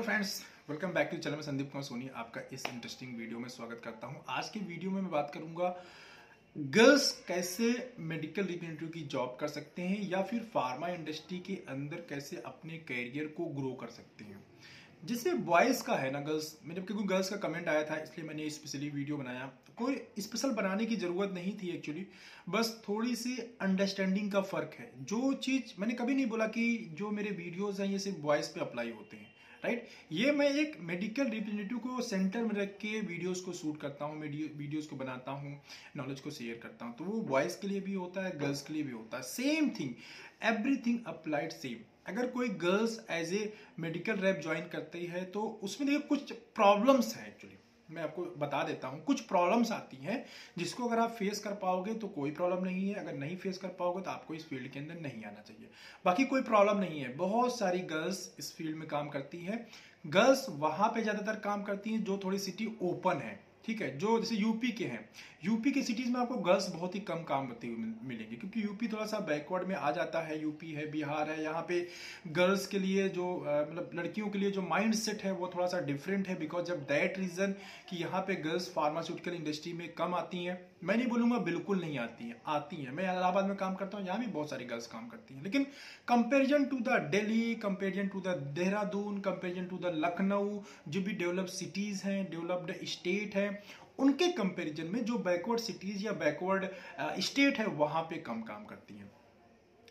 Hello friends welcome back to channel में संदीप कुमार सोनी, आपका इस इंटरेस्टिंग वीडियो में स्वागत करता हूँ। आज के वीडियो में मैं बात करूँगा गर्ल्स कैसे मेडिकल रिप्रेजेंटेटिव की जॉब कर सकते हैं या फिर फार्मा इंडस्ट्री के अंदर कैसे अपने करियर को ग्रो कर सकते हैं। जिससे बॉयज़ का है ना गर्ल्स मेरे क्योंकि गर्ल्स का कमेंट आया था, इसलिए मैंने स्पेशली वीडियो बनाया। कोई स्पेशल बनाने की ज़रूरत नहीं थी एक्चुअली बस थोड़ी सी अंडरस्टैंडिंग का फ़र्क है। जो चीज़, मैंने कभी नहीं बोला कि जो मेरे वीडियोज़ हैं, ये सिर्फ़ बॉयज़ पे अप्लाई होते हैं। राइट ये मैं एक मेडिकल रिप्रेजेंटेटिव को सेंटर में रख के वीडियोस को शूट करता हूँ वीडियोस को बनाता हूँ नॉलेज को शेयर करता हूँ। तो वो बॉयज़ के लिए भी होता है गर्ल्स के लिए भी होता है। Same thing everything applied same अगर कोई girls as a medical rep join करती है तो उसमें देखिए कुछ प्रॉब्लम्स हैं एक्चुअली मैं आपको बता देता हूँ, कुछ प्रॉब्लम्स आती हैं जिसको अगर आप फेस कर पाओगे तो कोई प्रॉब्लम नहीं है, अगर नहीं फेस कर पाओगे तो आपको इस फ़ील्ड के अंदर नहीं आना चाहिए। बाकी कोई प्रॉब्लम नहीं है। बहुत सारी गर्ल्स इस फ़ील्ड में काम करती है। गर्ल्स वहाँ पे ज़्यादातर काम करती हैं जो थोड़ी सिटी ओपन है। ठीक है, जो जैसे यूपी के हैं यूपी के सिटीज़ में आपको गर्ल्स बहुत ही कम काम करते हुए मिलेंगे, क्योंकि यूपी थोड़ा सा बैकवर्ड में आ जाता है यूपी है, बिहार है, यहाँ पे गर्ल्स के लिए जो मतलब लड़कियों के लिए जो माइंड सेट है वो थोड़ा सा डिफरेंट है बिकॉज़ जब दैट रीजन कि यहाँ पे गर्ल्स फार्मास्यूटिकल इंडस्ट्री में कम आती हैं। मैं नहीं बोलूँगा बिल्कुल नहीं आती हैं आती हैं। मैं इलाहाबाद में काम करता हूँ, यहाँ भी बहुत सारी गर्ल्स काम करती हैं। लेकिन comparison to the Delhi comparison to the Dehradun comparison to the Lucknow जो भी डेवलप्ड सिटीज़ हैं डेवलप्ड स्टेट है, उनके कंपेरिजन में जो बैकवर्ड सिटीज़ या बैकवर्ड स्टेट है, वहाँ पे कम काम करती हैं।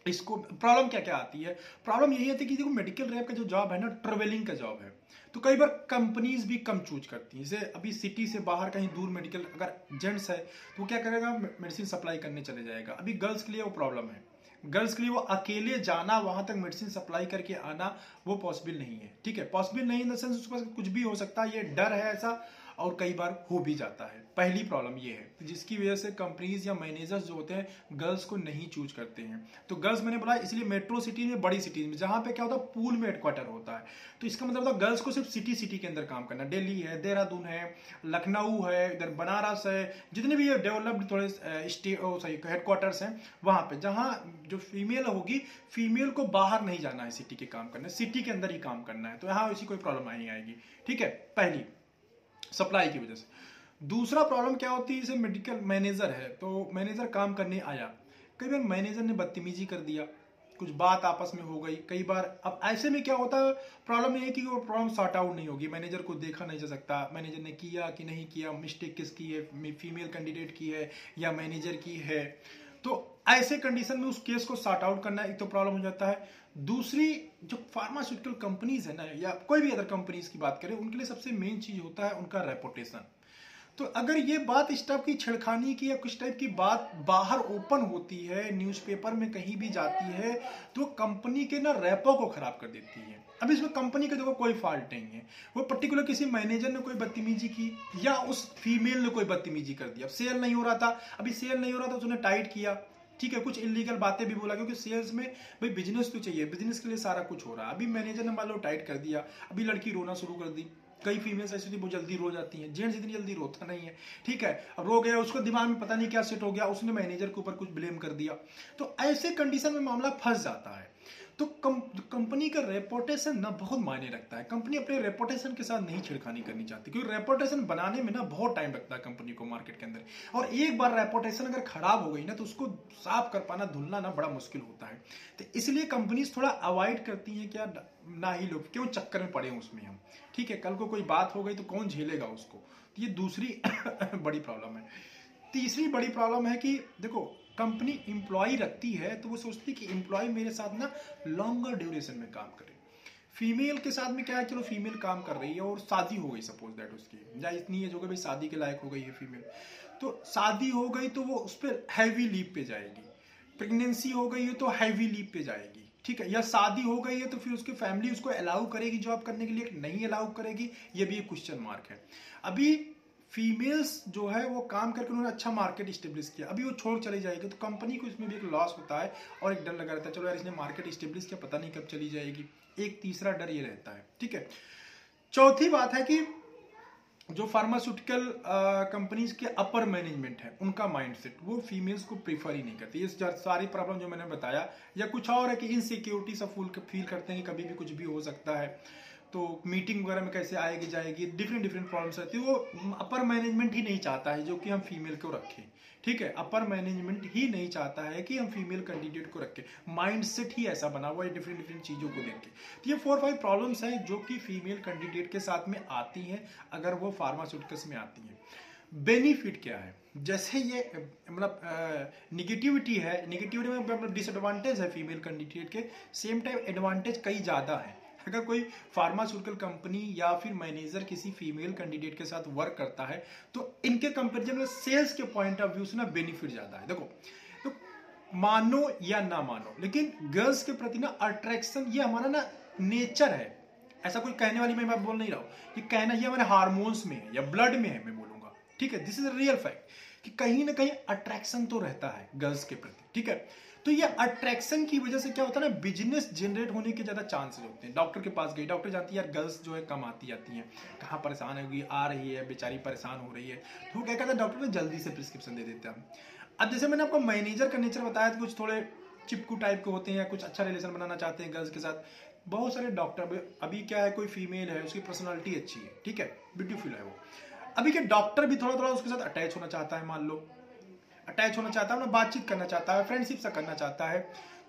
इसको प्रॉब्लम क्या क्या आती है? प्रॉब्लम यही आती है कि देखो मेडिकल रैप का जो जॉब है ना ट्रेवलिंग का जॉब है। तो कई बार कंपनीज़ भी कम चूज़ करती हैं। जैसे अभी सिटी से बाहर कहीं दूर मेडिकल अगर जेंट्स है तो क्या करेगा मेडिसिन सप्लाई करने चले जाएगा। अभी गर्ल्स के लिए वो प्रॉब्लम है। गर्ल्स के लिए वो अकेले जाना, वहाँ तक मेडिसिन सप्लाई करके आना, वो पॉसिबल नहीं है। ठीक है, पॉसिबल नहीं इन द सेंस उसके पास कुछ भी हो सकता है ये डर है ऐसा और कई बार हो भी जाता है। पहली प्रॉब्लम ये है जिसकी वजह से कंपनीज़ या मैनेजर्स जो होते हैं गर्ल्स को नहीं चूज़ करते हैं। तो गर्ल्स मैंने बोला, इसलिए मेट्रो सिटी में, बड़ी सिटीज़ में, जहाँ पे क्या होता है पूल में हेडक्वार्टर होता है। तो इसका मतलब होता है गर्ल्स को सिर्फ़ सिटी सिटी के अंदर काम करना। दिल्ली है, देहरादून है, लखनऊ है, इधर बनारस है, जितने भी डेवलप्ड थोड़े सही हेडक्वार्टर्स हैं, वहाँ पे। जहाँ जो फीमेल होगी फीमेल को बाहर नहीं जाना है सिटी के काम करना सिटी के अंदर ही काम करना है। तो यहाँ ऐसी कोई प्रॉब्लम नहीं आएगी। ठीक है, पहली। सप्लाई की वजह से। दूसरा प्रॉब्लम क्या होती है जैसे मेडिकल मैनेजर है तो मैनेजर काम करने आया। कई बार मैनेजर ने बदतमीजी कर दिया, कुछ बात आपस में हो गई, कई बार। अब ऐसे में क्या होता है प्रॉब्लम ये है कि वो प्रॉब्लम सॉर्ट आउट नहीं होगी। मैनेजर को देखा नहीं जा सकता मैनेजर ने किया कि नहीं किया मिस्टेक किसकी है फीमेल कैंडिडेट की है या मैनेजर की है। तो ऐसे कंडीशन में उस केस को सॉर्ट आउट करना एक तो प्रॉब्लम हो जाता है। दूसरी, जो फार्मास्यूटिकल कंपनीज़ है ना, या कोई भी अदर कंपनीज़ की बात करें, उनके लिए सबसे मेन चीज़ होता है उनका रेपुटेशन तो अगर ये बात इस टाइप की छिड़खानी की या कुछ टाइप की बात बाहर ओपन होती है न्यूज़पेपर में कहीं भी जाती है तो कंपनी के ना रैपो को खराब कर देती है। अब इसमें कंपनी का देखो कोई फॉल्ट नहीं है। वो पर्टिकुलर किसी मैनेजर ने कोई बदतमीजी की, या उस फीमेल ने कोई बदतमीजी कर दिया सेल नहीं हो रहा था, अभी सेल नहीं हो रहा था उसने टाइट किया। ठीक है, कुछ इलीगल बातें भी बोला, क्योंकि सेल्स में, भाई बिज़नेस तो चाहिए बिज़नेस के लिए सारा कुछ हो रहा है। अभी मैनेजर ने मान लो टाइट कर दिया, अभी लड़की रोना शुरू कर दी। कई फीमेल्स ऐसी बहुत जल्दी रो जाती हैं। जेंट्स इतनी जल्दी रोता नहीं है, ठीक है? अब रो गया, उसको दिमाग में पता नहीं क्या सेट हो गया, उसने मैनेजर के ऊपर कुछ ब्लेम कर दिया। तो ऐसे कंडीशन में मामला फंस जाता है। तो कम, कंपनी का रेपोटेशन ना बहुत मायने रखता है। कंपनी अपने रेपोटेशन के साथ नहीं छिड़खानी करनी चाहती क्योंकि रेपोटेशन बनाने में ना बहुत टाइम लगता है कंपनी को मार्केट के अंदर। और एक बार रेपोटेशन अगर खराब हो गई ना तो उसको साफ़ कर पाना धुलना ना बड़ा मुश्किल होता है। तो इसलिए कंपनीज़ थोड़ा अवॉइड करती हैं क्या ना ही लोग क्यों चक्कर में पड़े उसमें हम? ठीक है कल को कोई बात हो गई तो कौन झेलेगा उसको? तो ये दूसरी बड़ी प्रॉब्लम है। तीसरी बड़ी प्रॉब्लम है कि देखो कंपनी इंप्लॉय रखती है तो वो सोचती है कि इंप्लॉय मेरे साथ ना लॉन्गर ड्यूरेशन में काम करे। फीमेल के साथ में क्या है, चलो फीमेल काम कर रही है और शादी हो गई सपोज़ दैट उसकी। या इतनी हो गई, भाई शादी के लायक हो गई है फीमेल तो शादी हो गई तो वो उस पर हैवी लीव पे जाएगी। प्रेगनेंसी हो गई है तो हैवी लीव पे जाएगी। ठीक है, या शादी हो गई है तो फिर उसकी फैमिली उसको अलाउ करेगी जॉब करने के लिए नहीं अलाउ करेगी, ये भी एक क्वेश्चन मार्क है। अभी फीमेल्स जो है वो काम करके उन्होंने अच्छा मार्केट स्टेब्लिश किया। अभी वो छोड़ चली जाएगी तो कंपनी को इसमें भी एक लॉस होता है और एक डर लगा रहता है, चलो यार इसने मार्केट स्टेब्लिश किया, पता नहीं कब चली जाएगी। एक तीसरा डर ये रहता है, ठीक है? चौथी बात है कि जो फार्मास्यूटिकल कंपनीज़ के अपर मैनेजमेंट है, उनका माइंडसेट वो फीमेल्स को प्रीफर ही नहीं करती। ये सारी प्रॉब्लम जो मैंने बताया, या कुछ और है कि इनसिक्योरिटी सब फुल फील करते हैं कि कभी भी कुछ भी हो सकता है। तो मीटिंग वगैरह में कैसे आएगी, जाएगी डिफरेंट डिफरेंट प्रॉब्लम्स रहती है। वो अपर मैनेजमेंट ही नहीं चाहता है, जो कि हम फीमेल को रखें। ठीक है? अपर मैनेजमेंट ही नहीं चाहता है कि हम फीमेल कैंडिडेट को रखें। माइंडसेट ही ऐसा बना हुआ है डिफरेंट डिफरेंट चीज़ों को देख के तो ये फोर फाइव प्रॉब्लम्स हैं, जो कि फीमेल कैंडिडेट के साथ में आती हैं, अगर वो फार्मास्यूटिकल्स में आती हैं। बेनिफिट क्या है? जैसे ये मतलब निगेटिविटी है निगेटिविटी में मतलब डिसएडवांटेज है फीमेल कैंडिडेट के। सेम टाइम एडवांटेज कई ज़्यादा है। अगर कोई फार्मास्यूटिकल कंपनी या फिर मैनेजर किसी फीमेल कैंडिडेट के साथ वर्क करता है तो इनके कंपेरिजन में सेल्स के पॉइंट ऑफ़ व्यू से ना बेनिफिट ज़्यादा है। देखो तो मानो या ना मानो, लेकिन गर्ल्स के प्रति ना अट्रैक्शन ये हमारा ना नेचर है। ऐसा कोई कहने वाली मैं बोल नहीं रहा हूँ कि कहना ये हमारे हार्मोन्स में है या ब्लड में है, मैं बोलूँगा। ठीक है दिस इज़ रियल फैक्ट कि कहीं ना कहीं अट्रैक्शन तो रहता है गर्ल्स के प्रति। ठीक है? तो ये अट्रैक्शन की वजह से क्या होता है ना बिज़नेस जनरेट होने के ज़्यादा चांसेस होते हैं। डॉक्टर के पास गई डॉक्टर जानती है, यार गर्ल्स जो है, कम आती जाती हैं। कहाँ परेशान होगी आ रही है, बेचारी परेशान हो रही है। तो वो क्या कहता है डॉक्टर ने जल्दी से प्रिस्क्रिप्शन दे देते हैं अब जैसे मैंने आपको मैनेजर का नेचर बताया तो कुछ थोड़े चिपकू टाइप के होते हैं या कुछ अच्छा रिलेशन बनाना चाहते हैं गर्ल्स के साथ। बहुत सारे डॉक्टर अभी क्या है, कोई फीमेल है, उसकी पर्सनालिटी अच्छी है, ठीक है ब्यूटीफुल है वो। अभी के डॉक्टर भी थोड़ा थोड़ा उसके साथ अटैच होना चाहता है, मान लो। अटैच होना चाहता है बातचीत करना चाहता है फ्रेंडशिप सा करना चाहता है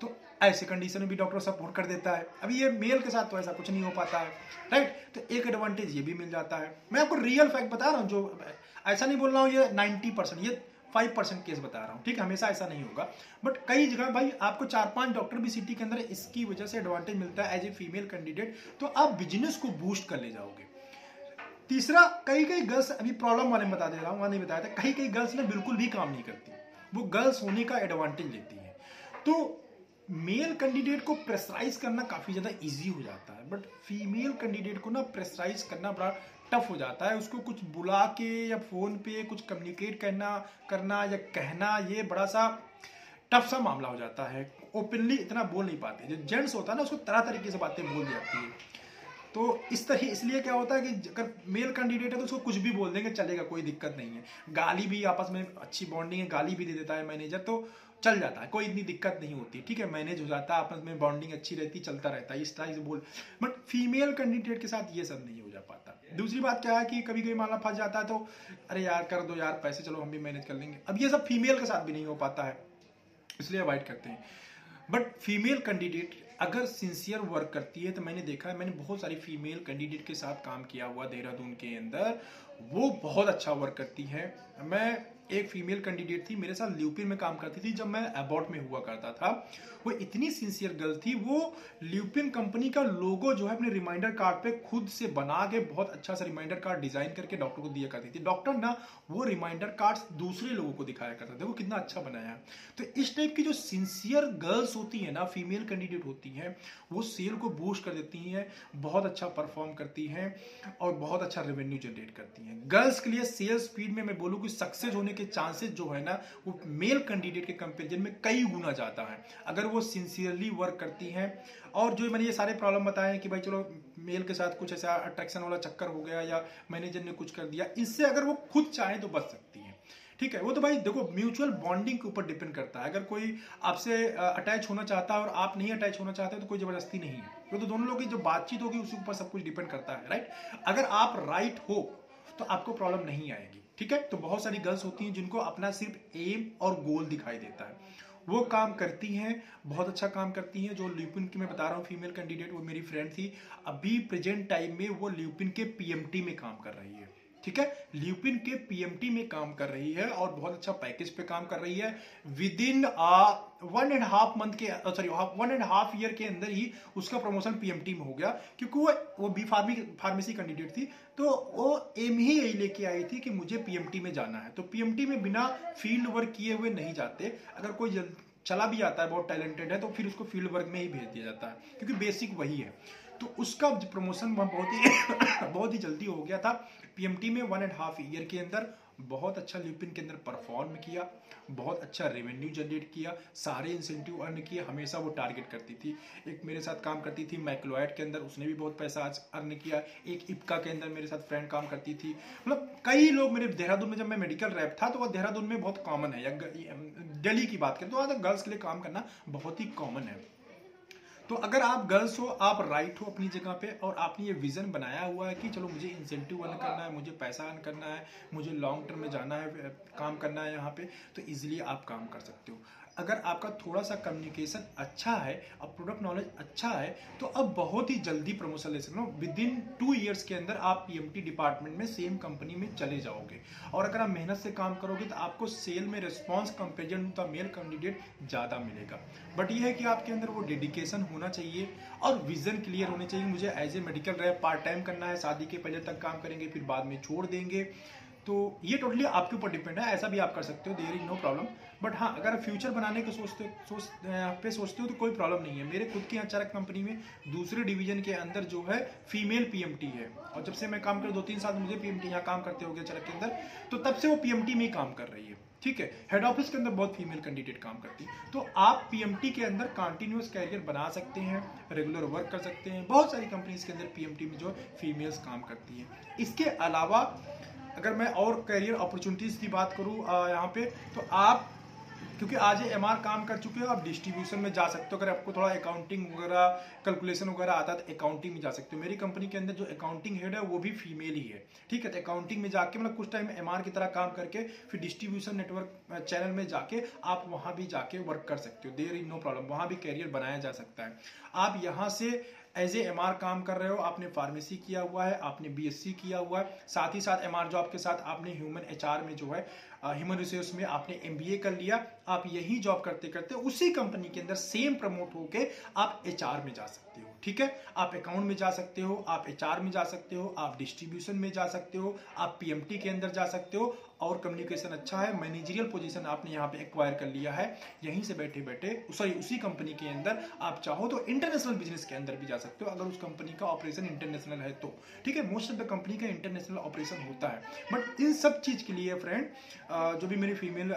तो ऐसे कंडीशन में भी डॉक्टर सपोर्ट कर देता है। अभी ये मेल के साथ तो ऐसा कुछ नहीं हो पाता है राइट तो एक एडवांटेज ये भी मिल जाता है। मैं आपको रियल फैक्ट बता रहा हूँ, जो ऐसा नहीं बोल रहा हूँ, ये नाइनटी परसेंट ये फाइव परसेंट केस बता रहा हूँ, ठीक है? हमेशा ऐसा नहीं होगा। बट कई जगह भाई, आपको चार पाँच डॉक्टर भी सिटी के अंदर इसकी वजह से एडवांटेज मिलता है एज ए फीमेल कैंडिडेट तो आप बिज़नेस को बूस्ट कर ले जाओगे। तीसरा कई कई गर्ल्स, अभी प्रॉब्लम वाले में बता दे रहा हूँ वहाँ नहीं बताया था कई कई गर्ल्स ने बिल्कुल भी काम नहीं करती। वो गर्ल्स होने का एडवांटेज लेती है। तो मेल कैंडिडेट को प्रेसराइज करना काफ़ी ज़्यादा इजी हो जाता है बट फीमेल कैंडिडेट को ना प्रेसराइज करना बड़ा टफ हो जाता है। उसको कुछ बुला के या फ़ोन पे कुछ कम्युनिकेट करना करना या कहना, ये बड़ा सा टफ सा मामला हो जाता है। ओपनली इतना बोल नहीं पाते। जो जेंट्स होता है ना, उसको तरह तरीके से बातें बोल जाती है। तो इस तरह, इसलिए क्या होता है कि अगर मेल कैंडिडेट है तो उसको कुछ भी बोल देंगे, चलेगा, कोई दिक्कत नहीं है। गाली भी आपस में अच्छी बॉन्डिंग है, गाली भी दे देता है मैनेजर तो चल जाता है, कोई इतनी दिक्कत नहीं होती, ठीक है? मैनेज हो जाता है, आपस में बॉन्डिंग अच्छी रहती, चलता रहता है, इस तरह से बोल। बट फीमेल कैंडिडेट के साथ ये सब नहीं हो जा पाता। दूसरी बात क्या है कि कभी कभी मामला फंस जाता है तो अरे यार, कर दो यार, पैसे चलो, हम भी मैनेज कर लेंगे। अब ये सब फीमेल के साथ भी नहीं हो पाता है, इसलिए अवॉइड करते हैं। बट फीमेल कैंडिडेट अगर सिंसियर वर्क करती है तो मैंने देखा है, मैंने बहुत सारी फीमेल कैंडिडेट के साथ काम किया हुआ देहरादून के अंदर। वो बहुत अच्छा वर्क करती है। मैं एक फीमेल कैंडिडेट थी, मेरे साथ ल्यूपिन में काम करती थी, जब मैं अबॉट में हुआ करता था। वो इतनी सिंसियर गर्ल थी, वो ल्यूपिन कंपनी का लोगो जो है अपने रिमाइंडर कार्ड पे खुद से बना के बहुत अच्छा सा रिमाइंडर कार्ड डिज़ाइन करके डॉक्टर को दिया करती थी। डॉक्टर ना, वो रिमाइंडर कार्ड दूसरे लोगों को दिखाया करता था, वो कितना अच्छा बनाया। तो इस टाइप की जो सिंसियर गर्ल्स होती है ना फीमेल कैंडिडेट होती हैं, वो सेल को बूस्ट कर देती हैं, बहुत अच्छा परफॉर्म करती हैं और बहुत अच्छा रेवेन्यू जनरेट करती हैं। गर्ल्स के लिए सेल्स स्पीड में मैं बोलूँ कि सक्सेस होने के चांसेस जो है ना, वो मेल कैंडिडेट के कंपेरिजन में कई गुना ज़्यादा है। अगर वो सिंसियरली वर्क करती हैं, और जो मैंने ये सारे प्रॉब्लम बताए हैं कि भाई चलो मेल के साथ कुछ ऐसा अट्रैक्शन वाला चक्कर हो गया या मैनेजर ने कुछ कर दिया, इससे अगर वो खुद चाहे तो बच सकती है। ठीक है, वो तो भाई देखो म्यूचुअल बॉन्डिंग के ऊपर डिपेंड करता है। अगर कोई आपसे अटैच होना चाहता है और आप नहीं अटैच होना चाहते तो कोई ज़बरदस्ती नहीं है। वो तो दोनों लोगों की जो बातचीत होगी उसके ऊपर सब कुछ डिपेंड करता है राइट अगर आप राइट हो तो आपको प्रॉब्लम नहीं आएगी। ठीक है? तो बहुत सारी गर्ल्स होती हैं जिनको अपना सिर्फ़ एम और गोल दिखाई देता है। वो काम करती हैं, बहुत अच्छा काम करती हैं, जो ल्यूपिन की मैं बता रहा हूँ फीमेल कैंडिडेट वो मेरी फ्रेंड थी। अभी प्रेजेंट टाइम में वो ल्यूपिन के पीएमटी में काम कर रही है। ठीक है? ल्यूपिन के पीएमटी में काम कर रही है और बहुत अच्छा पैकेज पे काम कर रही है। Within one and half month के sorry one and half year के अंदर ही उसका प्रमोशन पीएमटी में हो गया, क्योंकि वो वो बी फार्मी फार्मेसी कैंडिडेट थी। तो वो एम ही यही लेके आई थी कि मुझे पीएमटी में जाना है। तो पीएमटी में बिना फ़ील्ड वर्क किए हुए नहीं जाते। अगर कोई चला भी आता है, बहुत टैलेंटेड है तो फिर उसको फ़ील्ड वर्क में ही भेज दिया जाता है, क्योंकि बेसिक वही है। तो उसका प्रमोशन बहुत ही बहुत ही जल्दी हो गया था। पीएमटी में वन एंड हाफ़ ईयर के अंदर बहुत अच्छा ल्यूपिन के अंदर परफॉर्म किया, बहुत अच्छा रेवेन्यू जनरेट किया, सारे इंसेंटिव अर्न किए, हमेशा वो टारगेट करती थी। एक मेरे साथ काम करती थी मैक्लोइड के अंदर, उसने भी बहुत पैसा आज अर्न किया। एक इपका के अंदर मेरे साथ फ्रेंड काम करती थी। मतलब कई लोग मेरे देहरादून में जब मैं मेडिकल रैप था तो वह देहरादून में बहुत कॉमन है। या दिल्ली की बात करें तो आज गर्ल्स के लिए काम करना बहुत ही कॉमन है। तो अगर आप गर्ल्स हो, आप राइट हो अपनी जगह पे और आपने ये विजन बनाया हुआ है कि चलो मुझे इंसेंटिव अर्न करना है, मुझे पैसा अर्न करना है, मुझे लॉन्ग टर्म में जाना है काम करना है यहाँ पे तो इजिली आप काम कर सकते हो। अगर आपका थोड़ा सा कम्युनिकेशन अच्छा है और प्रोडक्ट नॉलेज अच्छा है तो अब बहुत ही जल्दी प्रमोशन ले सकते हो। विद इन टू ईयर्स के अंदर आप पीएमटी डिपार्टमेंट में सेम कंपनी में चले जाओगे। और अगर आप मेहनत से काम करोगे तो आपको सेल में response comparison to the male candidate ज़्यादा मिलेगा। बट यह है कि आपके अंदर वो डेडिकेशन होना चाहिए और विजन क्लियर होने चाहिए। मुझे as a medical rep part time करना है, शादी के पहले तक काम करेंगे, फिर बाद में छोड़ देंगे। तो ये टोटली आपके ऊपर डिपेंड है, ऐसा भी आप कर सकते हो there is no problem but हाँ अगर फ्यूचर बनाने के सोचते, सोच पे सोचते हो तो कोई प्रॉब्लम नहीं है। मेरे खुद की यहाँ चरक कंपनी में दूसरे डिवीज़न के अंदर जो है फीमेल पीएमटी है। और जब से मैं काम कर दो तीन साल मुझे पीएमटी यहाँ काम करते हो गया चरक के अंदर तो तब से वो पीएमटी में ही काम कर रही है। ठीक है हेड ऑफ़िस के अंदर बहुत फीमेल कैंडिडेट काम करती है। तो आप पीएमटी के अंदर कंटिन्यूस कैरियर बना सकते हैं रेगुलर वर्क कर सकते हैं। बहुत सारी कंपनीज़ के अंदर पीएमटी में जो फीमेल्स काम करती हैं। इसके अलावा, अगर मैं और करियर अपॉर्चुनिटीज़ की बात करूँ यहाँ पे तो आप क्योंकि आज ये एम काम कर चुके हो, आप डिस्ट्रीब्यूशन में जा सकते हो। अगर आपको थोड़ा अकाउंटिंग वगैरह कैलकुलेशन वगैरह आता है तो अकाउंटिंग में जा सकते हो। मेरी कंपनी के अंदर जो अकाउंटिंग हेड है, वो भी फीमेल ही है। ठीक है तो अकाउंटिंग में जाके मतलब कुछ टाइम एमआर की तरह काम करके, फिर डिस्ट्रीब्यूशन नेटवर्क चैनल में जाके, आप वहाँ भी जाके वर्क कर सकते हो। देर इज़ नो प्रॉब्लम वहाँ भी कैरियर बनाया जा सकता है। आप यहाँ से एज ए एम काम कर रहे हो, आपने फार्मेसी किया हुआ है, आपने बीएससी किया हुआ है, साथ ही साथ एमआर जॉब के साथ आपने ह्यूमन एचआर में जो है ह्यूमन रिसोर्स में आपने एमबीए कर लिया। आप यही जॉब करते करते उसी कंपनी के अंदर सेम प्रमोट होके आप एचआर में जा सकते हो। ठीक है? आप अकाउंट में जा सकते हो, आप एचआर में जा सकते हो, आप डिस्ट्रीब्यूशन में जा सकते हो, आप पीएमटी के अंदर जा सकते हो। और कम्युनिकेशन अच्छा है मैनेजरियल पोजीशन आपने यहाँ पे एक्वायर कर लिया है। यहीं से बैठे बैठे सॉरी उसी कंपनी के अंदर आप चाहो तो इंटरनेशनल बिज़नेस के अंदर भी जा सकते हो, अगर उस कंपनी का ऑपरेशन इंटरनेशनल है तो। ठीक है? मोस्ट ऑफ़ द कंपनी का इंटरनेशनल ऑपरेशन होता है। बट इन सब चीज़ के लिए फ्रेंड जो भी मेरी फीमेल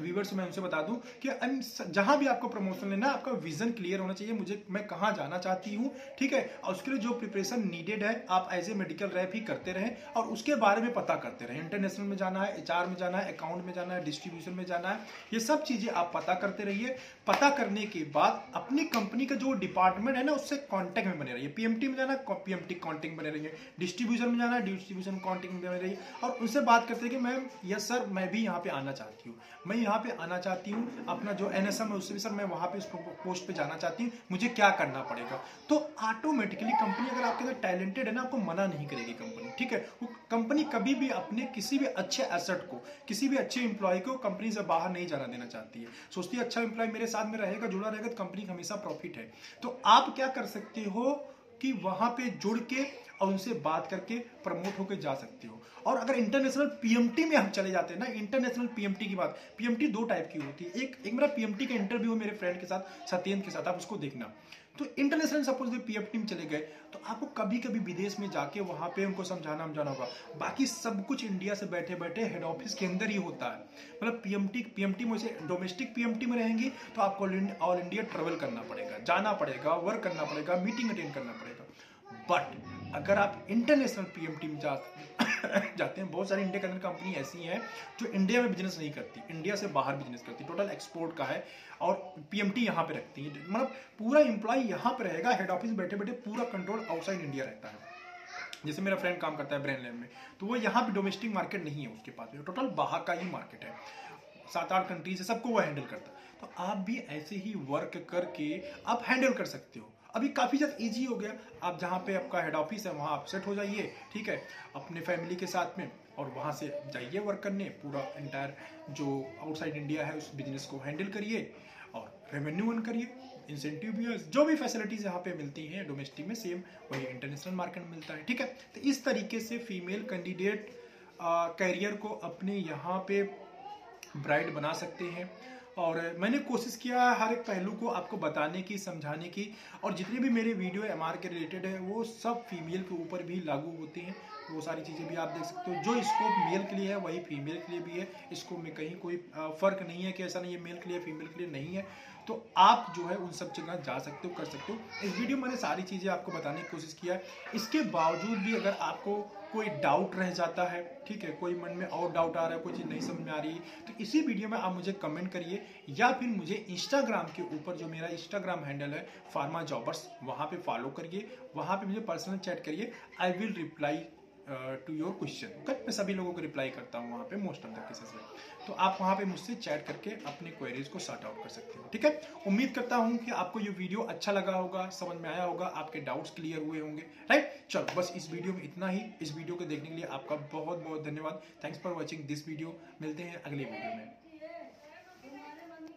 व्यूवर्स मैं उनसे बता दूँ कि जहाँ भी आपको प्रमोशन लेना आपका विजन क्लियर होना चाहिए। मुझे, मैं कहाँ जाना चाहती हूँ, ठीक है? और उसके लिए जो प्रिपरेशन नीडेड है, आप एज ए मेडिकल रैप ही करते रहें और उसके बारे में पता करते रहें। इंटरनेशनल में जाना है एचआर में जाना है अकाउंट में जाना है डिस्ट्रीब्यूशन में जाना है, ये सब चीज़ें आप पता करते रहिए। पता करने के बाद अपनी कंपनी का जो डिपार्टमेंट है ना, उससे कॉन्टेक्ट में बने रहिए। पीएमटी में जाना पीएमटी कॉन्टेक्ट बने रहिए। डिस्ट्रीब्यूशन में जाना डिस्ट्रीब्यूशन कॉन्टेक्ट में बने रहिए। और उनसे बात करते कि मैम यस सर मैं भी यहाँ पे आना चाहती हूँ। मैं यहाँ पे आना चाहती हूँ, अपना जो एनएसएम है उससे भी सर मैं वहाँ पे उस पोस्ट पे जाना चाहती हूँ, मुझे क्या करना पड़ेगा? तो ऑटोमेटिकली कंपनी अगर आपके अंदर टैलेंटेड है ना, आपको मना नहीं करेगी कंपनी ठीक है? वो कंपनी कभी भी अपने किसी भी अच्छे एसेट को, किसी भी अच्छे इंप्लॉय को कंपनी से बाहर नहीं जाना देना चाहती है। सोचती है अच्छा इंप्लॉय मेरे साथ में रहेगा, जुड़ा रहेगा तो कंपनी का हमेशा प्रॉफिट है। तो आप क्या कर सकते हो? कि वहाँ पे जुड़ के और उनसे बात करके प्रमोट होकर जा सकते हो। और अगर इंटरनेशनल पीएमटी में हम चले जाते हैं ना इंटरनेशनल पीएमटी की बात पीएमटी दो टाइप की होती है। एक एक मेरा पीएमटी का इंटरव्यू है मेरे फ्रेंड के साथ, सत्येंद्र के साथ, आप उसको देखना। तो इंटरनेशनल सपोज़ पीएफटी में चले गए तो आपको कभी कभी विदेश में जाके वहाँ पे उनको समझाना समझाना होगा। बाकी सब कुछ इंडिया से बैठे बैठे हेड ऑफ़िस के अंदर ही होता है। मतलब पीएमटी पीएमटी में से डोमेस्टिक पीएमटी में रहेंगी तो आपको ऑल इंडिया ट्रेवल करना पड़ेगा। जाना पड़ेगा वर्क करना पड़ेगा मीटिंग अटेंड करना पड़ेगा। बट अगर आप इंटरनेशनल पीएमटी में जा जाते हैं। बहुत सारी इंडिया के अंदर कंपनी ऐसी हैं जो इंडिया में बिज़नेस नहीं करती इंडिया से बाहर बिज़नेस करती। टोटल एक्सपोर्ट का है और पीएमटी यहाँ पे रखती है। मतलब पूरा इंप्लॉय यहाँ पे रहेगा हेड ऑफ़िस बैठे बैठे पूरा कंट्रोल आउटसाइड इंडिया रहता है। जैसे मेरा फ्रेंड काम करता है ब्रेन लैब में तो वो यहाँ पे डोमेस्टिक मार्केट नहीं है उसके पास टोटल बाहर का ही मार्केट है। सात आठ कंट्रीज़ है, सबको वो हैंडल करता। है तो आप भी ऐसे ही वर्क करके आप हैंडल कर सकते हो। अभी काफ़ी ज़्यादा इजी हो गया। आप जहाँ पे आपका हेड ऑफ़िस है, वहाँ आप सेट हो जाइए, ठीक है? अपने फैमिली के साथ में और वहाँ से जाइए वर्क करने। पूरा इंटायर जो आउटसाइड इंडिया है, उस बिज़नेस को हैंडल करिए और रेवेन्यू अर्न करिए। इंसेंटिव भी जो भी फैसिलिटीज़ यहाँ पे मिलती हैं डोमेस्टिक में सेम वही इंटरनेशनल मार्केट में मिलता है, ठीक है? तो इस तरीके से फीमेल कैंडिडेट कैरियर को अपने यहाँ पे ब्राइट बना सकते हैं। और मैंने कोशिश किया हर एक पहलू को आपको बताने की, समझाने की और जितने भी मेरे वीडियो एमआर के रिलेटेड है, वो सब फीमेल के ऊपर भी लागू होते हैं। वो सारी चीज़ें भी आप देख सकते हो। जो स्कोप मेल के लिए है, वही फीमेल के लिए भी है। स्कोप में कहीं कोई फ़र्क नहीं है कि ऐसा नहीं है मेल के लिए फीमेल के लिए नहीं है। तो आप जो है उन सब जगह जा सकते हो, कर सकते हो। इस वीडियो में मैंने सारी चीज़ें आपको बताने की कोशिश किया है। इसके बावजूद भी अगर आपको कोई डाउट रह जाता है, ठीक है? कोई मन में और डाउट आ रहा है, कोई चीज़ नहीं समझ में आ रही है तो इसी वीडियो में आप मुझे कमेंट करिए या फिर मुझे इंस्टाग्राम के ऊपर जो मेरा इंस्टाग्राम हैंडल है फार्मा जॉबर्स वहाँ पे फॉलो करिए, वहाँ पे मुझे पर्सनल चैट करिए I will reply to your question cut मैं सभी लोगों को रिप्लाई करता हूँ वहाँ पे मोस्ट ऑफ़ द केसेस में। तो आप वहाँ पे मुझसे चैट करके अपने क्वेरीज को सॉर्ट आउट कर सकते हो, ठीक है? उम्मीद करता हूँ कि आपको ये वीडियो अच्छा लगा होगा, समझ में आया होगा, आपके डाउट्स क्लियर हुए होंगे राइट चलो, बस इस वीडियो में इतना ही। इस वीडियो को देखने के लिए आपका बहुत बहुत धन्यवाद। Thanks for watching this video मिलते हैं अगले वीडियो में।